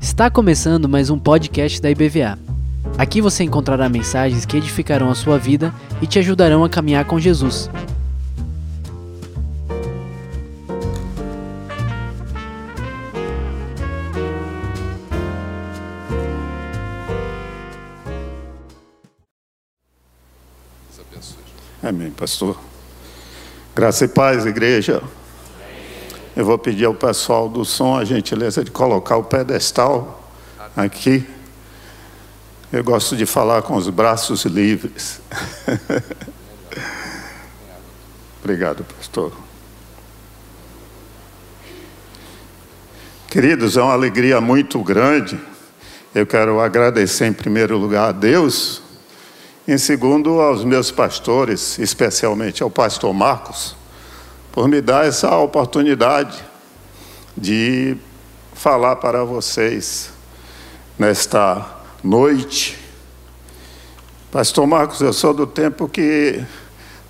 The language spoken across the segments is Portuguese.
Está começando mais um podcast da IBVA. Aqui você encontrará mensagens que edificarão a sua vida e te ajudarão a caminhar com Jesus. Amém, pastor. Graça e paz, igreja. Eu vou pedir ao pessoal do som a gentileza de colocar o pedestal aqui. Eu gosto de falar com os braços livres. Obrigado, pastor. Queridos, é uma alegria muito grande. Eu quero agradecer em primeiro lugar a Deus, em segundo aos meus pastores, especialmente ao pastor Marcos, por me dar essa oportunidade de falar para vocês nesta noite. Pastor Marcos, eu sou do tempo que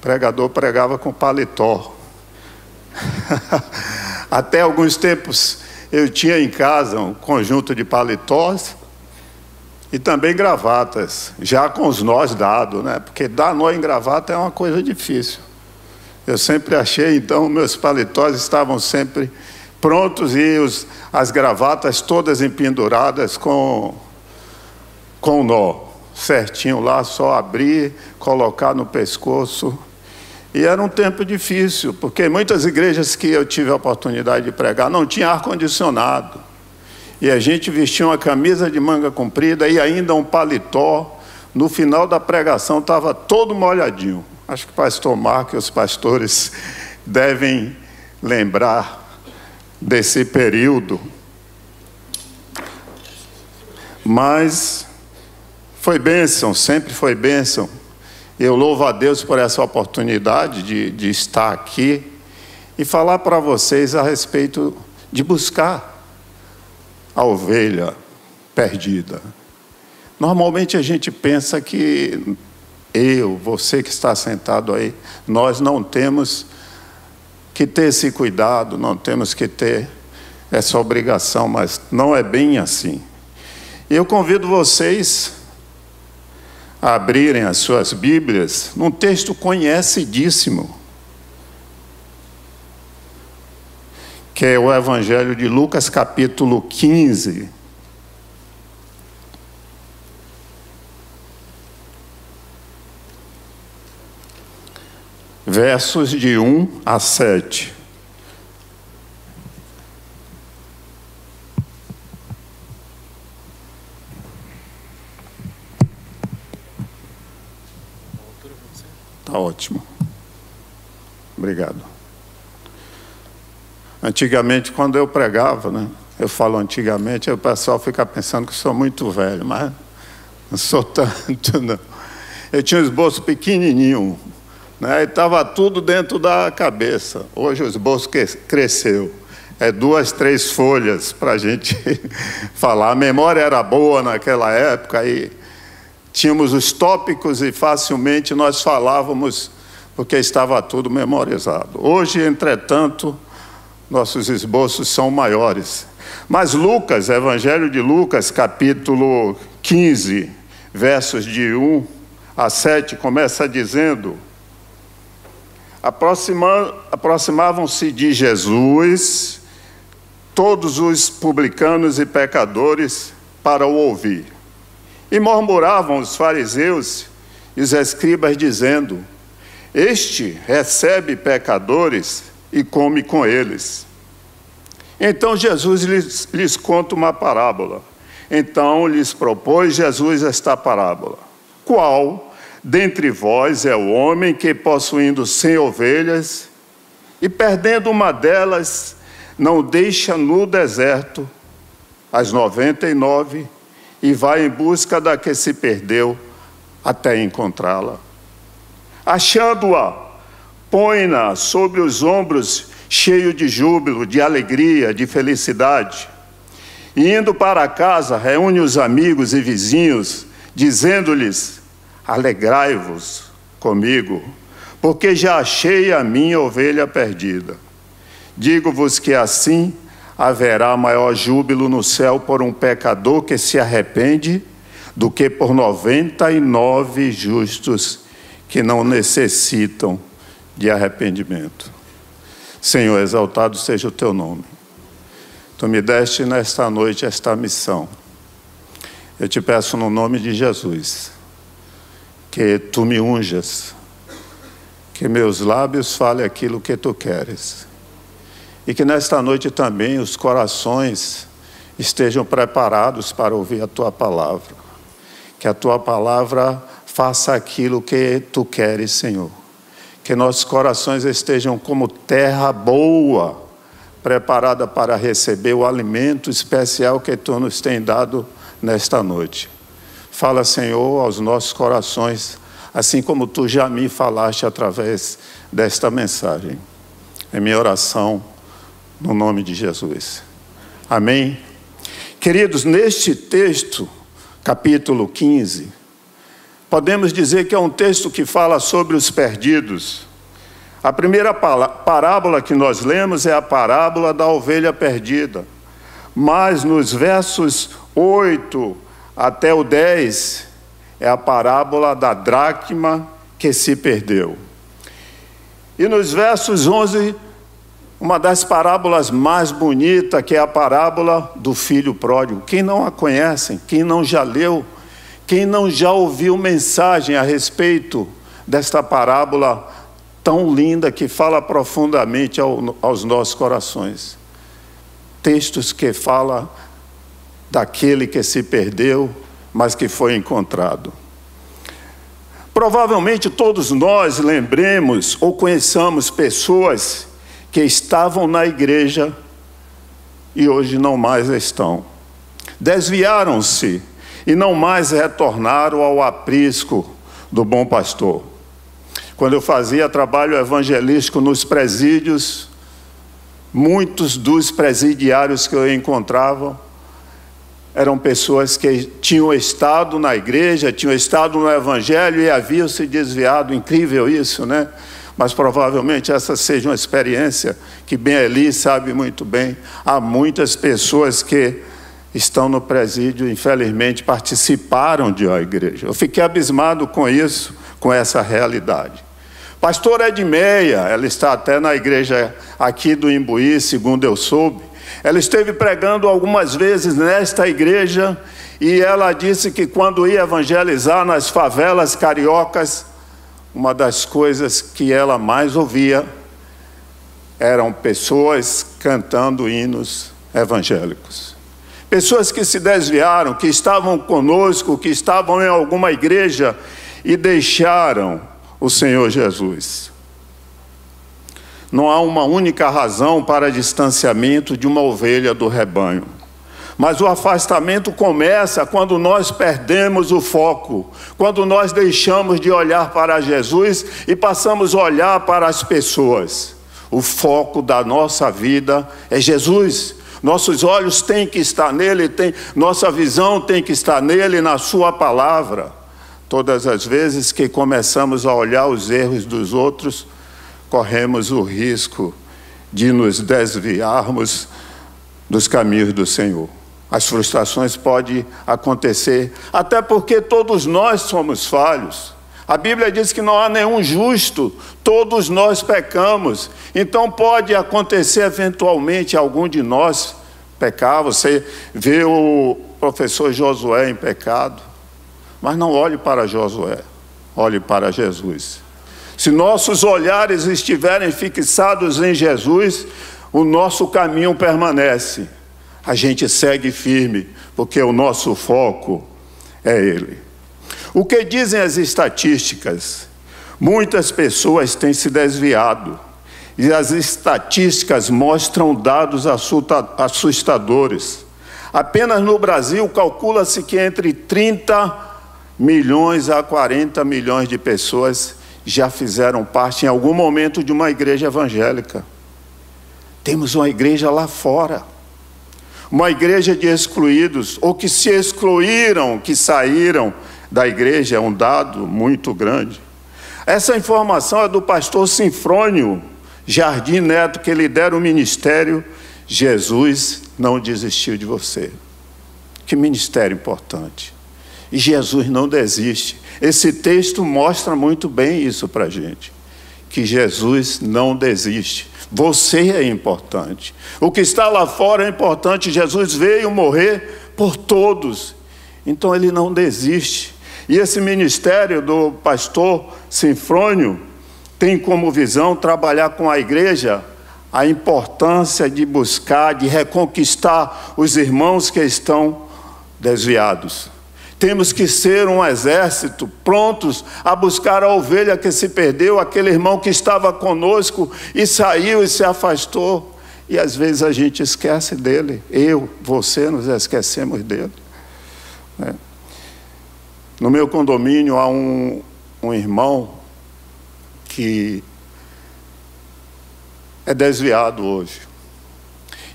pregador pregava com paletó. Até alguns tempos eu tinha em casa um conjunto de paletós e também gravatas, já com os nós dados, né? Porque dar nó em gravata é uma coisa difícil. Eu sempre achei, então, meus paletós estavam sempre prontos e os, as gravatas todas empenduradas com, com nó, certinho lá, só abrir, colocar no pescoço. E era um tempo difícil, porque muitas igrejas que eu tive a oportunidade de pregar não tinham ar-condicionado. E a gente vestia uma camisa de manga comprida e ainda um paletó. No final da pregação estava todo molhadinho. Acho que o pastor Marco e os pastores devem lembrar desse período. Mas foi bênção, sempre foi bênção. Eu louvo a Deus por essa oportunidade de, de estar aqui e falar para vocês a respeito de buscar a ovelha perdida. Normalmente a gente pensa que eu, você que está sentado aí, nós não temos que ter esse cuidado, não temos que ter essa obrigação, mas não é bem assim. Eu convido vocês a abrirem as suas Bíblias num texto conhecidíssimo, que é o Evangelho de Lucas, capítulo 15. Versos de 1 a 7. Tá ótimo. Obrigado. Antigamente, quando eu pregava, né? Eu falo antigamente, o pessoal fica pensando que sou muito velho, mas não sou tanto, não. Eu tinha um esboço pequenininho, né? E estava tudo dentro da cabeça. Hoje o esboço cresceu. É duas, três folhas para a gente falar. A memória era boa naquela época e tínhamos os tópicos e facilmente nós falávamos porque estava tudo memorizado. Hoje, entretanto, nossos esboços são maiores. Mas Lucas, Evangelho de Lucas, capítulo 15, versos de 1 a 7, começa dizendo: aproximavam-se de Jesus todos os publicanos e pecadores para o ouvir. E murmuravam os fariseus e os escribas, dizendo: Este recebe pecadores e come com eles. Então Jesus lhes, lhes conta uma parábola. Então lhes propôs Jesus esta parábola. Qual dentre vós é o homem que, possuindo cem ovelhas e perdendo uma delas, não deixa no deserto as noventa e nove e vai em busca da que se perdeu até encontrá-la. Achando-a, põe-na sobre os ombros, cheio de júbilo, de alegria, de felicidade. E indo para casa, reúne os amigos e vizinhos, dizendo-lhes: Alegrai-vos comigo, porque já achei a minha ovelha perdida. Digo-vos que assim haverá maior júbilo no céu por um pecador que se arrepende do que por noventa e nove justos que não necessitam de arrependimento. Senhor, exaltado seja o teu nome. Tu me deste nesta noite esta missão. Eu te peço no nome de Jesus que tu me unjas, que meus lábios falem aquilo que tu queres. E que nesta noite também os corações estejam preparados para ouvir a tua palavra. Que a tua palavra faça aquilo que tu queres, Senhor. Que nossos corações estejam como terra boa, preparada para receber o alimento especial que tu nos tem dado nesta noite. Fala, Senhor, aos nossos corações, assim como tu já me falaste através desta mensagem. É minha oração no nome de Jesus. Amém. Queridos, neste texto, capítulo 15, podemos dizer que é um texto que fala sobre os perdidos. A primeira parábola que nós lemos é a parábola da ovelha perdida. Mas nos versos 8 até o 10 é a parábola da dracma que se perdeu. E nos versos 11, uma das parábolas mais bonitas, que é a parábola do filho pródigo. Quem não a conhece, quem não já leu, quem não já ouviu mensagem a respeito desta parábola tão linda que fala profundamente ao, aos nossos corações? Textos que falam daquele que se perdeu, mas que foi encontrado. Provavelmente todos nós lembremos ou conheçamos pessoas que estavam na igreja e hoje não mais estão. Desviaram-se e não mais retornaram ao aprisco do bom pastor. Quando eu fazia trabalho evangelístico nos presídios, muitos dos presidiários que eu encontrava eram pessoas que tinham estado na igreja, tinham estado no evangelho e haviam se desviado. Incrível isso, né? Mas provavelmente essa seja uma experiência que bem Eli sabe muito bem. Há muitas pessoas que estão no presídio, infelizmente, participaram de uma igreja. Eu fiquei abismado com isso, com essa realidade. Pastora Edmeia, ela está até na igreja aqui do Imbuí, segundo eu soube. Ela esteve pregando algumas vezes nesta igreja e ela disse que quando ia evangelizar nas favelas cariocas, uma das coisas que ela mais ouvia eram pessoas cantando hinos evangélicos. Pessoas que se desviaram, que estavam conosco, que estavam em alguma igreja e deixaram o Senhor Jesus. Não há uma única razão para distanciamento de uma ovelha do rebanho. Mas o afastamento começa quando nós perdemos o foco, quando nós deixamos de olhar para Jesus e passamos a olhar para as pessoas. O foco da nossa vida é Jesus. Nossos olhos têm que estar nele, tem, nossa visão tem que estar nele, na Sua palavra. Todas as vezes que começamos a olhar os erros dos outros, corremos o risco de nos desviarmos dos caminhos do Senhor. As frustrações podem acontecer, até porque todos nós somos falhos. A Bíblia diz que não há nenhum justo, todos nós pecamos. Então pode acontecer eventualmente algum de nós pecar. Você vê o professor Josué em pecado, mas não olhe para Josué, olhe para Jesus. Se nossos olhares estiverem fixados em Jesus, o nosso caminho permanece. A gente segue firme, porque o nosso foco é Ele. O que dizem as estatísticas? Muitas pessoas têm se desviado, e as estatísticas mostram dados assustadores. Apenas no Brasil, calcula-se que entre 30 milhões a 40 milhões de pessoas já fizeram parte em algum momento de uma igreja evangélica. Temos uma igreja lá fora uma igreja de excluídos, ou que se excluíram, que saíram da igreja, é um dado muito grande. Essa informação é do pastor Sinfrônio Jardim Neto, que lidera o ministério, Jesus não desistiu de você. Que ministério importante. Jesus não desiste. Esse texto mostra muito bem isso para a gente. Que Jesus não desiste. Você é importante. O que está lá fora é importante. Jesus veio morrer por todos. Então ele não desiste. E esse ministério do pastor Sinfrônio tem como visão trabalhar com a igreja a importância de buscar, de reconquistar os irmãos que estão desviados. Temos que ser um exército prontos a buscar a ovelha que se perdeu, aquele irmão que estava conosco e saiu e se afastou. E às vezes a gente esquece dele. Eu, você, nos esquecemos dele. Né? No meu condomínio há um, um irmão que é desviado hoje.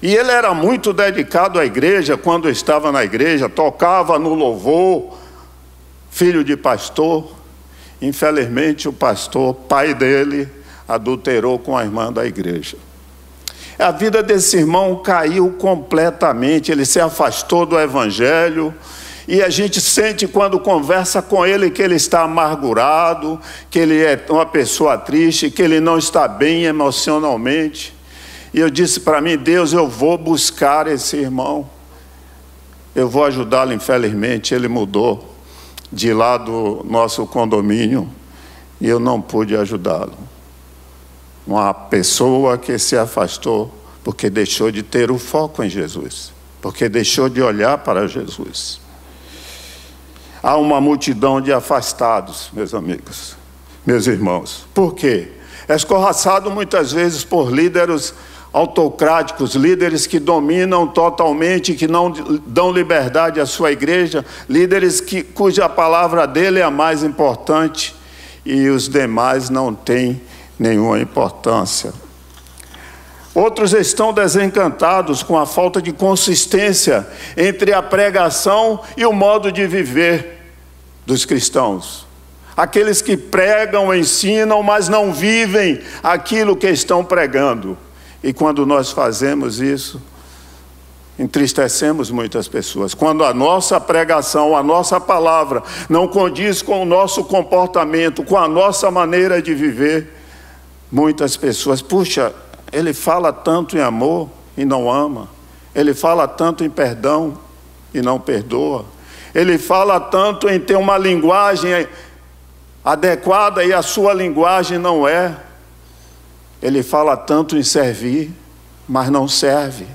E ele era muito dedicado à igreja quando estava na igreja, tocava no louvor, filho de pastor. Infelizmente, o pastor, pai dele, adulterou com a irmã da igreja. A vida desse irmão caiu completamente, ele se afastou do evangelho, e a gente sente quando conversa com ele que ele está amargurado, que ele é uma pessoa triste, que ele não está bem emocionalmente. E eu disse para mim, Deus, eu vou buscar esse irmão. Eu vou ajudá-lo, infelizmente, ele mudou de lá do nosso condomínio e eu não pude ajudá-lo. Uma pessoa que se afastou porque deixou de ter o foco em Jesus, porque deixou de olhar para Jesus. Há uma multidão de afastados, meus amigos, meus irmãos. Por quê? É escorraçado muitas vezes por líderes autocráticos, líderes que dominam totalmente, que não dão liberdade à sua igreja, líderes que, cuja palavra dele é a mais importante e os demais não têm nenhuma importância. Outros estão desencantados com a falta de consistência entre a pregação e o modo de viver dos cristãos. Aqueles que pregam, ensinam, mas não vivem aquilo que estão pregando. E quando nós fazemos isso, entristecemos muitas pessoas. Quando a nossa pregação, a nossa palavra não condiz com o nosso comportamento, com a nossa maneira de viver, muitas pessoas, puxa, ele fala tanto em amor e não ama. Ele fala tanto em perdão e não perdoa. Ele fala tanto em ter uma linguagem adequada e a sua linguagem não é. Ele fala tanto em servir, mas não serve.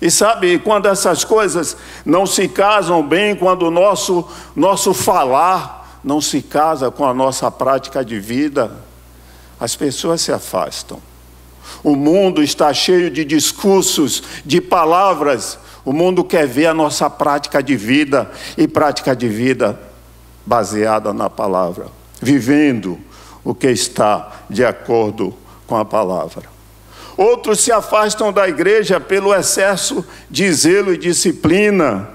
E sabe, quando essas coisas não se casam bem, quando o nosso, nosso falar não se casa com a nossa prática de vida, as pessoas se afastam. O mundo está cheio de discursos, de palavras. O mundo quer ver a nossa prática de vida e prática de vida baseada na palavra, vivendo o que está de acordo com a palavra. Outros se afastam da igreja pelo excesso de zelo e disciplina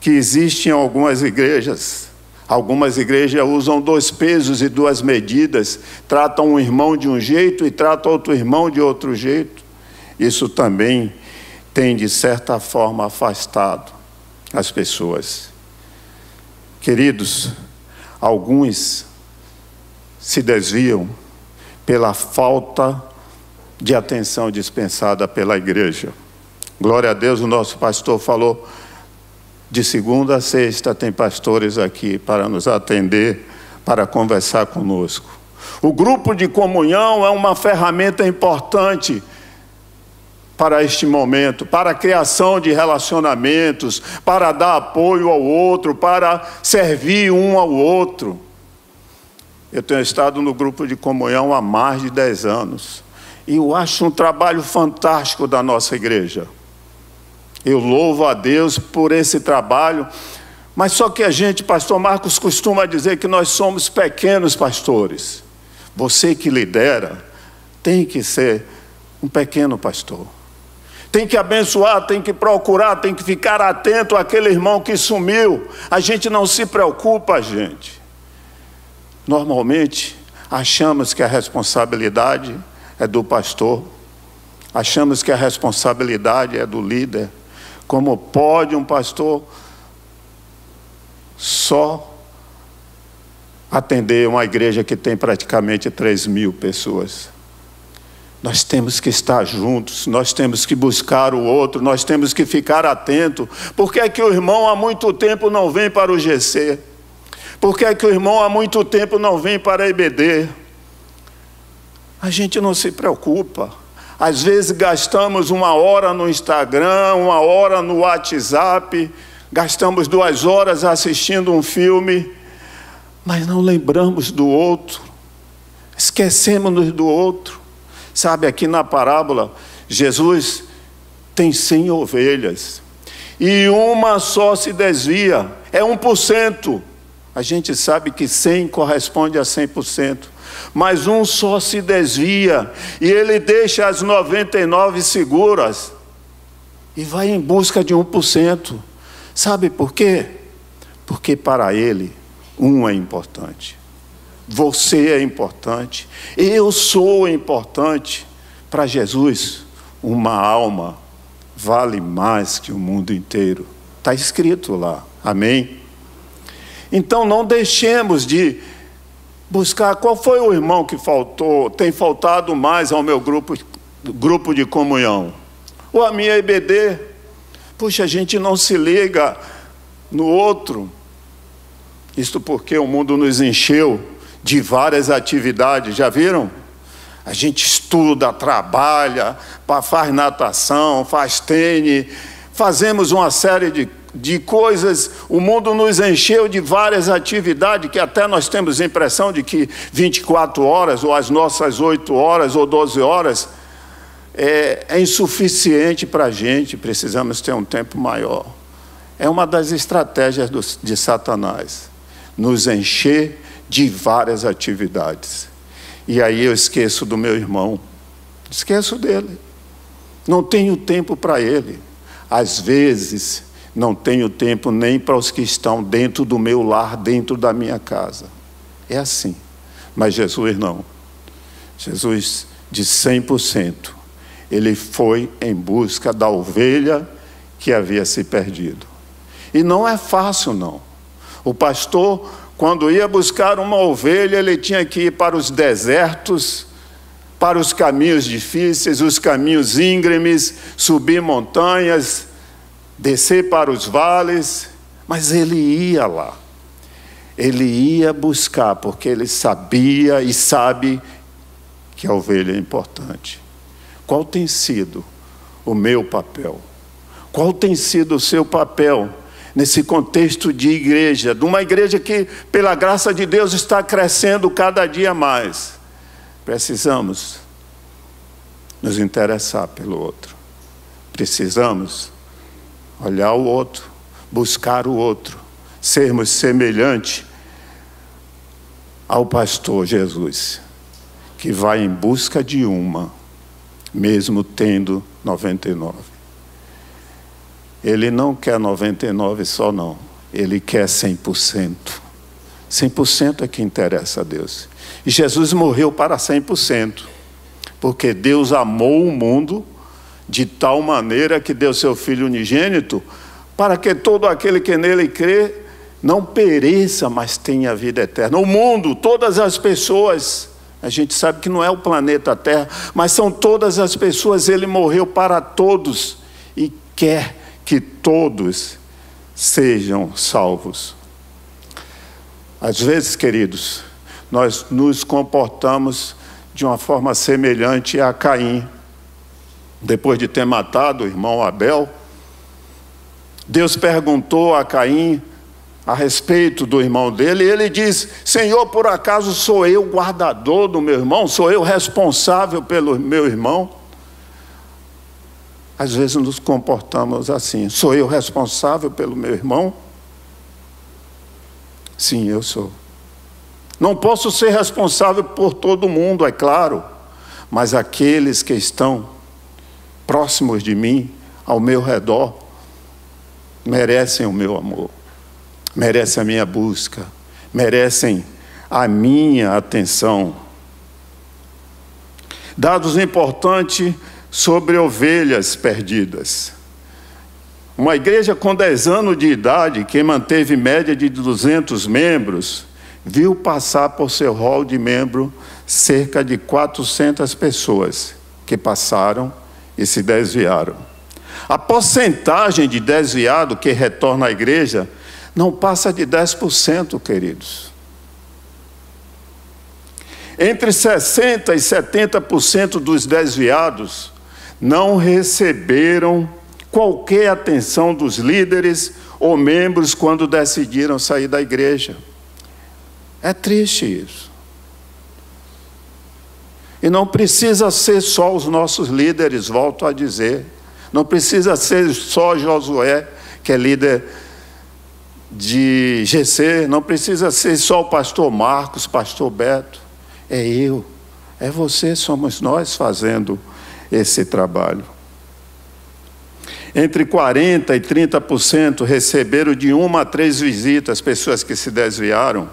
que existe em algumas igrejas. Algumas igrejas usam dois pesos e duas medidas, tratam um irmão de um jeito e tratam outro irmão de outro jeito. Isso também tem, de certa forma, afastado as pessoas. Queridos, alguns se desviam pela falta de atenção dispensada pela igreja. Glória a Deus, o nosso pastor falou de segunda a sexta tem pastores aqui para nos atender, para conversar conosco. O grupo de comunhão é uma ferramenta importante para este momento, para a criação de relacionamentos, para dar apoio ao outro, para servir um ao outro. Eu tenho estado no grupo de comunhão há mais de 10 anos e eu acho um trabalho fantástico da nossa igreja. Eu louvo a Deus por esse trabalho. Mas só que a gente, pastor Marcos, costuma dizer que nós somos pequenos pastores. Você que lidera tem que ser um pequeno pastor. Tem que abençoar, tem que procurar, tem que ficar atento àquele irmão que sumiu. A gente não se preocupa, gente. Normalmente, achamos que a responsabilidade é do pastor. Achamos que a responsabilidade é do líder. Como pode um pastor só atender uma igreja que tem praticamente 3 mil pessoas? Nós temos que estar juntos, nós temos que buscar o outro, nós temos que ficar atento. Por que é que o irmão há muito tempo não vem para o GC? Por que é que o irmão há muito tempo não vem para a IBD? A gente não se preocupa. Às vezes gastamos uma hora no Instagram, uma hora no WhatsApp, gastamos duas horas assistindo um filme, mas não lembramos do outro, esquecemos-nos do outro. Sabe, aqui na parábola, Jesus tem cem ovelhas e uma só se desvia, é um por cento. A gente sabe que cem corresponde a cem por cento, mas um só se desvia e ele deixa as 99 seguras e vai em busca de um por cento. Sabe por quê? Porque para ele um é importante. Você é importante. Eu sou importante. Para Jesus, uma alma vale mais que o mundo inteiro. Está escrito lá. Amém? Então não deixemos de buscar qual foi o irmão que faltou, tem faltado mais ao meu grupo, grupo de comunhão. Ou a minha IBD. Puxa, a gente não se liga no outro. Isto porque o mundo nos encheu de várias atividades, já viram? A gente estuda, trabalha, faz natação, faz tênis, fazemos uma série de, de coisas. O mundo nos encheu de várias atividades que até nós temos a impressão de que 24 horas, ou as nossas 8 horas ou 12 horas, é, é insuficiente para a gente, precisamos ter um tempo maior. É uma das estratégias do, de Satanás nos encher de várias atividades. E aí eu esqueço do meu irmão, esqueço dele. Não tenho tempo para ele. Às vezes, não tenho tempo nem para os que estão dentro do meu lar, dentro da minha casa. É assim. Mas Jesus não. Jesus, de 100%, ele foi em busca da ovelha que havia se perdido. E não é fácil, não. O pastor quando ia buscar uma ovelha, ele tinha que ir para os desertos, para os caminhos difíceis, os caminhos íngremes, subir montanhas, descer para os vales, mas ele ia lá. Ele ia buscar, porque ele sabia e sabe que a ovelha é importante. Qual tem sido o meu papel? Qual tem sido o seu papel nesse contexto de igreja, de uma igreja que, pela graça de Deus, está crescendo cada dia mais. Precisamos nos interessar pelo outro. Precisamos olhar o outro, buscar o outro, sermos semelhantes ao pastor Jesus, que vai em busca de uma, mesmo tendo 99. Ele não quer 99 só, não. Ele quer 100%. 100% é que interessa a Deus. E Jesus morreu para 100%, porque Deus amou o mundo de tal maneira que deu seu Filho unigênito, para que todo aquele que nele crê não pereça, mas tenha vida eterna. O mundo, todas as pessoas, a gente sabe que não é o planeta Terra, mas são todas as pessoas, ele morreu para todos e quer que todos sejam salvos. Às vezes, queridos, nós nos comportamos de uma forma semelhante a Caim. Depois de ter matado o irmão Abel, Deus perguntou a Caim a respeito do irmão dele, e ele diz: Senhor, por acaso sou eu guardador do meu irmão? Sou eu responsável pelo meu irmão? Às vezes nos comportamos assim. Sou eu responsável pelo meu irmão? Sim, eu sou. Não posso ser responsável por todo mundo, é claro, mas aqueles que estão próximos de mim, ao meu redor, merecem o meu amor, merecem a minha busca, merecem a minha atenção. Dados importantes sobre ovelhas perdidas. Uma igreja com 10 anos de idade, que manteve média de 200 membros, viu passar por seu rol de membro cerca de 400 pessoas que passaram e se desviaram. A porcentagem de desviado que retorna à igreja não passa de 10%, queridos. Entre 60% e 70% dos desviados não receberam qualquer atenção dos líderes ou membros quando decidiram sair da igreja. É triste isso. E não precisa ser só os nossos líderes, volto a dizer. Não precisa ser só Josué, que é líder de GC, não precisa ser só o pastor Marcos, pastor Beto. É eu, é você, somos nós fazendo esse trabalho. Entre 40% e 30% receberam de uma a três visitas pessoas que se desviaram,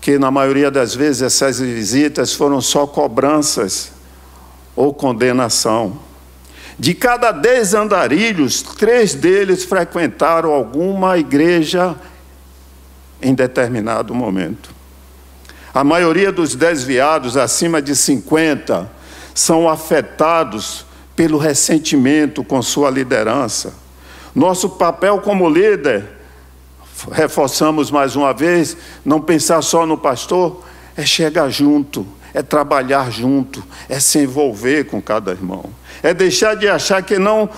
que na maioria das vezes essas visitas foram só cobranças ou condenação. De cada dez andarilhos, três deles frequentaram alguma igreja em determinado momento. A maioria dos desviados, acima de 50, são afetados pelo ressentimento com sua liderança. Nosso papel como líder, reforçamos mais uma vez, não pensar só no pastor, é chegar junto, é trabalhar junto, é se envolver com cada irmão, é deixar de achar que não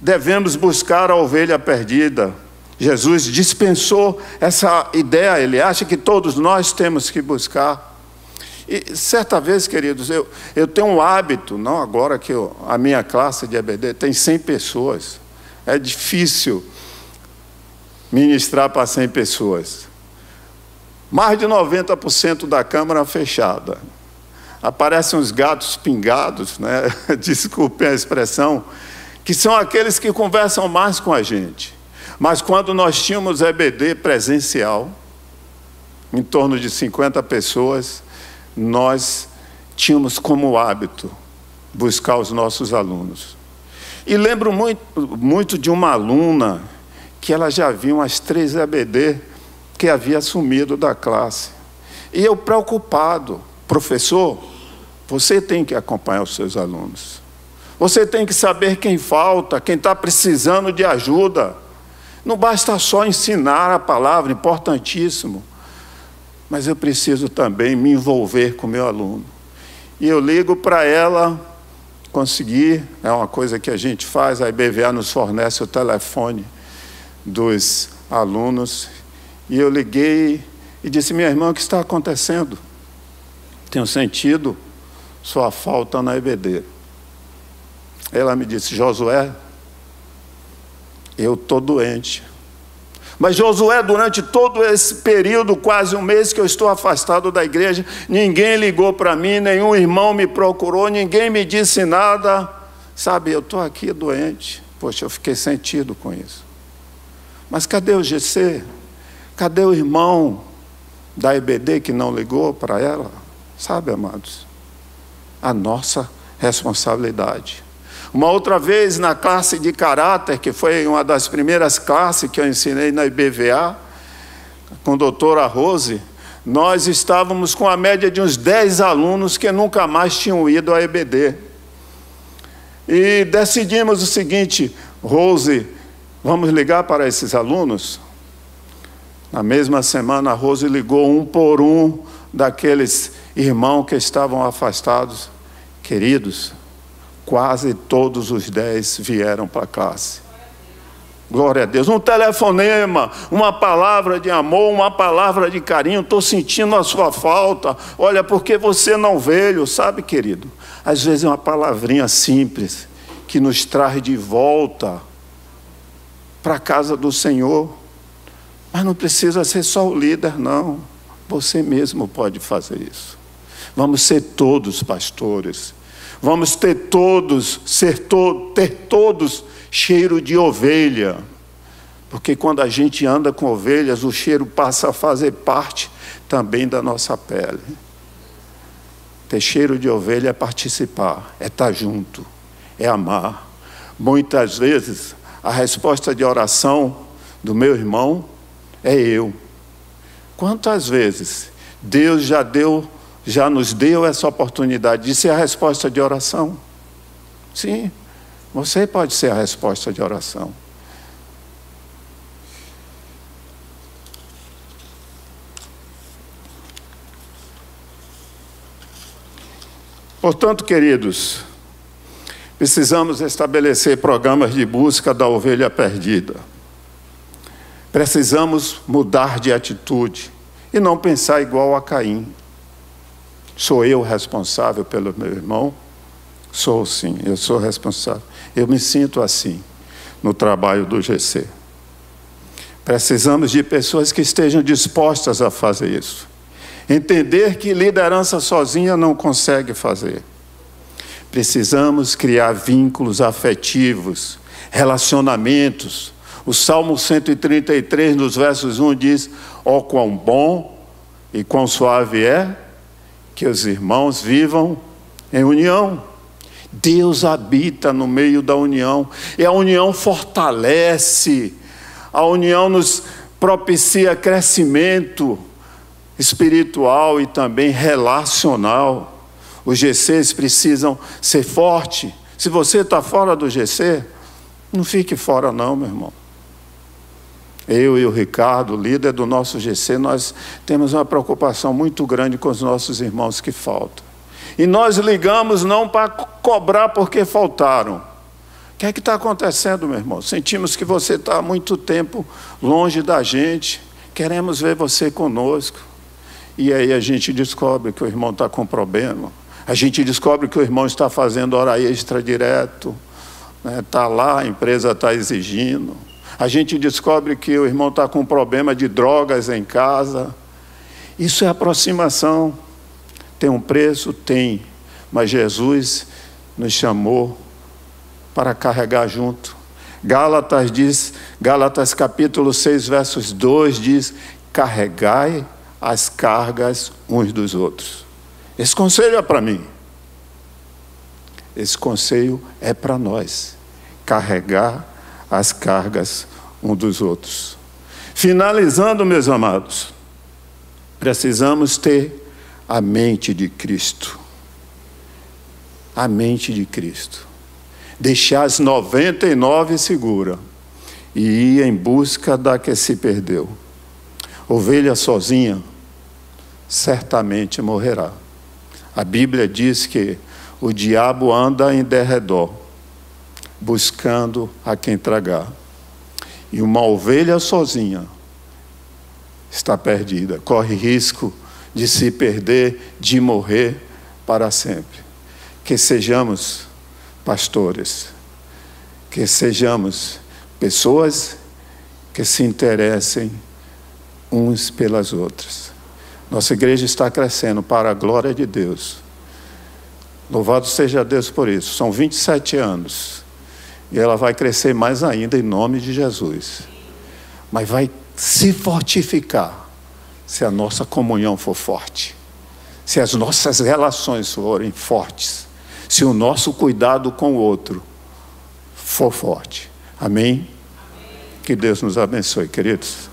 devemos buscar a ovelha perdida. Jesus dispensou essa ideia, ele acha que todos nós temos que buscar. E certa vez, queridos, eu, eu tenho um hábito, não agora que eu, a minha classe de EBD tem 100 pessoas. É difícil ministrar para 100 pessoas. Mais de 90% da câmara fechada. Aparecem os gatos pingados, né? desculpem a expressão, que são aqueles que conversam mais com a gente. Mas quando nós tínhamos EBD presencial, em torno de 50 pessoas, nós tínhamos como hábito buscar os nossos alunos. E lembro muito, muito de uma aluna que ela já viu umas três EBD que havia sumido da classe. E eu preocupado, professor, você tem que acompanhar os seus alunos. Você tem que saber quem falta, quem está precisando de ajuda. Não basta só ensinar a palavra, importantíssimo mas eu preciso também me envolver com o meu aluno. E eu ligo para ela, conseguir, é uma coisa que a gente faz, a IBVA nos fornece o telefone dos alunos, e eu liguei e disse: Minha irmã, o que está acontecendo? Tenho sentido sua falta na EBD. Ela me disse: Josué, eu estou doente. Mas Josué, durante todo esse período, quase um mês que eu estou afastado da igreja, ninguém ligou para mim, nenhum irmão me procurou, ninguém me disse nada. Sabe, eu estou aqui doente. Poxa, eu fiquei sentido com isso. Mas cadê o GC? Cadê o irmão da EBD que não ligou para ela? Sabe, amados, a nossa responsabilidade. Uma outra vez, na classe de caráter, que foi uma das primeiras classes que eu ensinei na IBVA, com a doutora Rose, nós estávamos com a média de uns 10 alunos que nunca mais tinham ido à EBD. E decidimos o seguinte, Rose, vamos ligar para esses alunos? Na mesma semana, a Rose ligou um por um daqueles irmãos que estavam afastados. Queridos, quase todos os dez vieram para a classe. Glória a Deus. Um telefonema, uma palavra de amor, uma palavra de carinho. Estou sentindo a sua falta. Olha, porque você não veio, sabe, querido? Às vezes é uma palavrinha simples que nos traz de volta para a casa do Senhor. Mas não precisa ser só o líder, não. Você mesmo pode fazer isso. Vamos ser todos pastores Vamos ter todos, ser to, ter todos cheiro de ovelha. Porque quando a gente anda com ovelhas, o cheiro passa a fazer parte também da nossa pele. Ter cheiro de ovelha é participar, é estar junto, é amar. Muitas vezes a resposta de oração do meu irmão é eu. Quantas vezes Deus já deu, já nos deu essa oportunidade de ser a resposta de oração? Sim, você pode ser a resposta de oração. Portanto, queridos, precisamos estabelecer programas de busca da ovelha perdida. Precisamos mudar de atitude e não pensar igual a Caim. Sou eu responsável pelo meu irmão? Sou sim, eu sou responsável. Eu me sinto assim no trabalho do GC. Precisamos de pessoas que estejam dispostas a fazer isso. Entender que liderança sozinha não consegue fazer. Precisamos criar vínculos afetivos, relacionamentos. O Salmo 133, nos versos 1 diz: Ó oh, quão bom e quão suave é que os irmãos vivam em união. Deus habita no meio da união, e a união fortalece, a união nos propicia crescimento, espiritual e também relacional. Os GCs precisam ser fortes. Se você está fora do GC, não fique fora, não, meu irmão. Eu e o Ricardo, líder do nosso GC, nós temos uma preocupação muito grande com os nossos irmãos que faltam. E nós ligamos não para cobrar porque faltaram. O que é que está acontecendo, meu irmão? Sentimos que você está há muito tempo longe da gente, queremos ver você conosco. E aí a gente descobre que o irmão está com problema. A gente descobre que o irmão está fazendo hora extra direto. Está né? Tá lá, a empresa está exigindo. A gente descobre que o irmão está com problema de drogas em casa. Isso é aproximação. Tem um preço? Tem. Mas Jesus nos chamou para carregar junto. Gálatas diz, Gálatas capítulo 6, versos 2 diz: carregai as cargas uns dos outros. Esse conselho é para mim. Esse conselho é para nós. Carregar as cargas uns dos outros. Finalizando, meus amados, precisamos ter a mente de Cristo. A mente de Cristo. Deixar as 99 segura e ir em busca da que se perdeu. Ovelha sozinha certamente morrerá. A Bíblia diz que o diabo anda em derredor, buscando a quem tragar. E uma ovelha sozinha está perdida, corre risco de se perder, de morrer para sempre. Que sejamos pastores, que sejamos pessoas que se interessem uns pelas outras. Nossa igreja está crescendo para a glória de Deus. Louvado seja Deus por isso. São 27 anos. E ela vai crescer mais ainda em nome de Jesus. Mas vai se fortificar se a nossa comunhão for forte. Se as nossas relações forem fortes. Se o nosso cuidado com o outro for forte. Amém? Que Deus nos abençoe, queridos.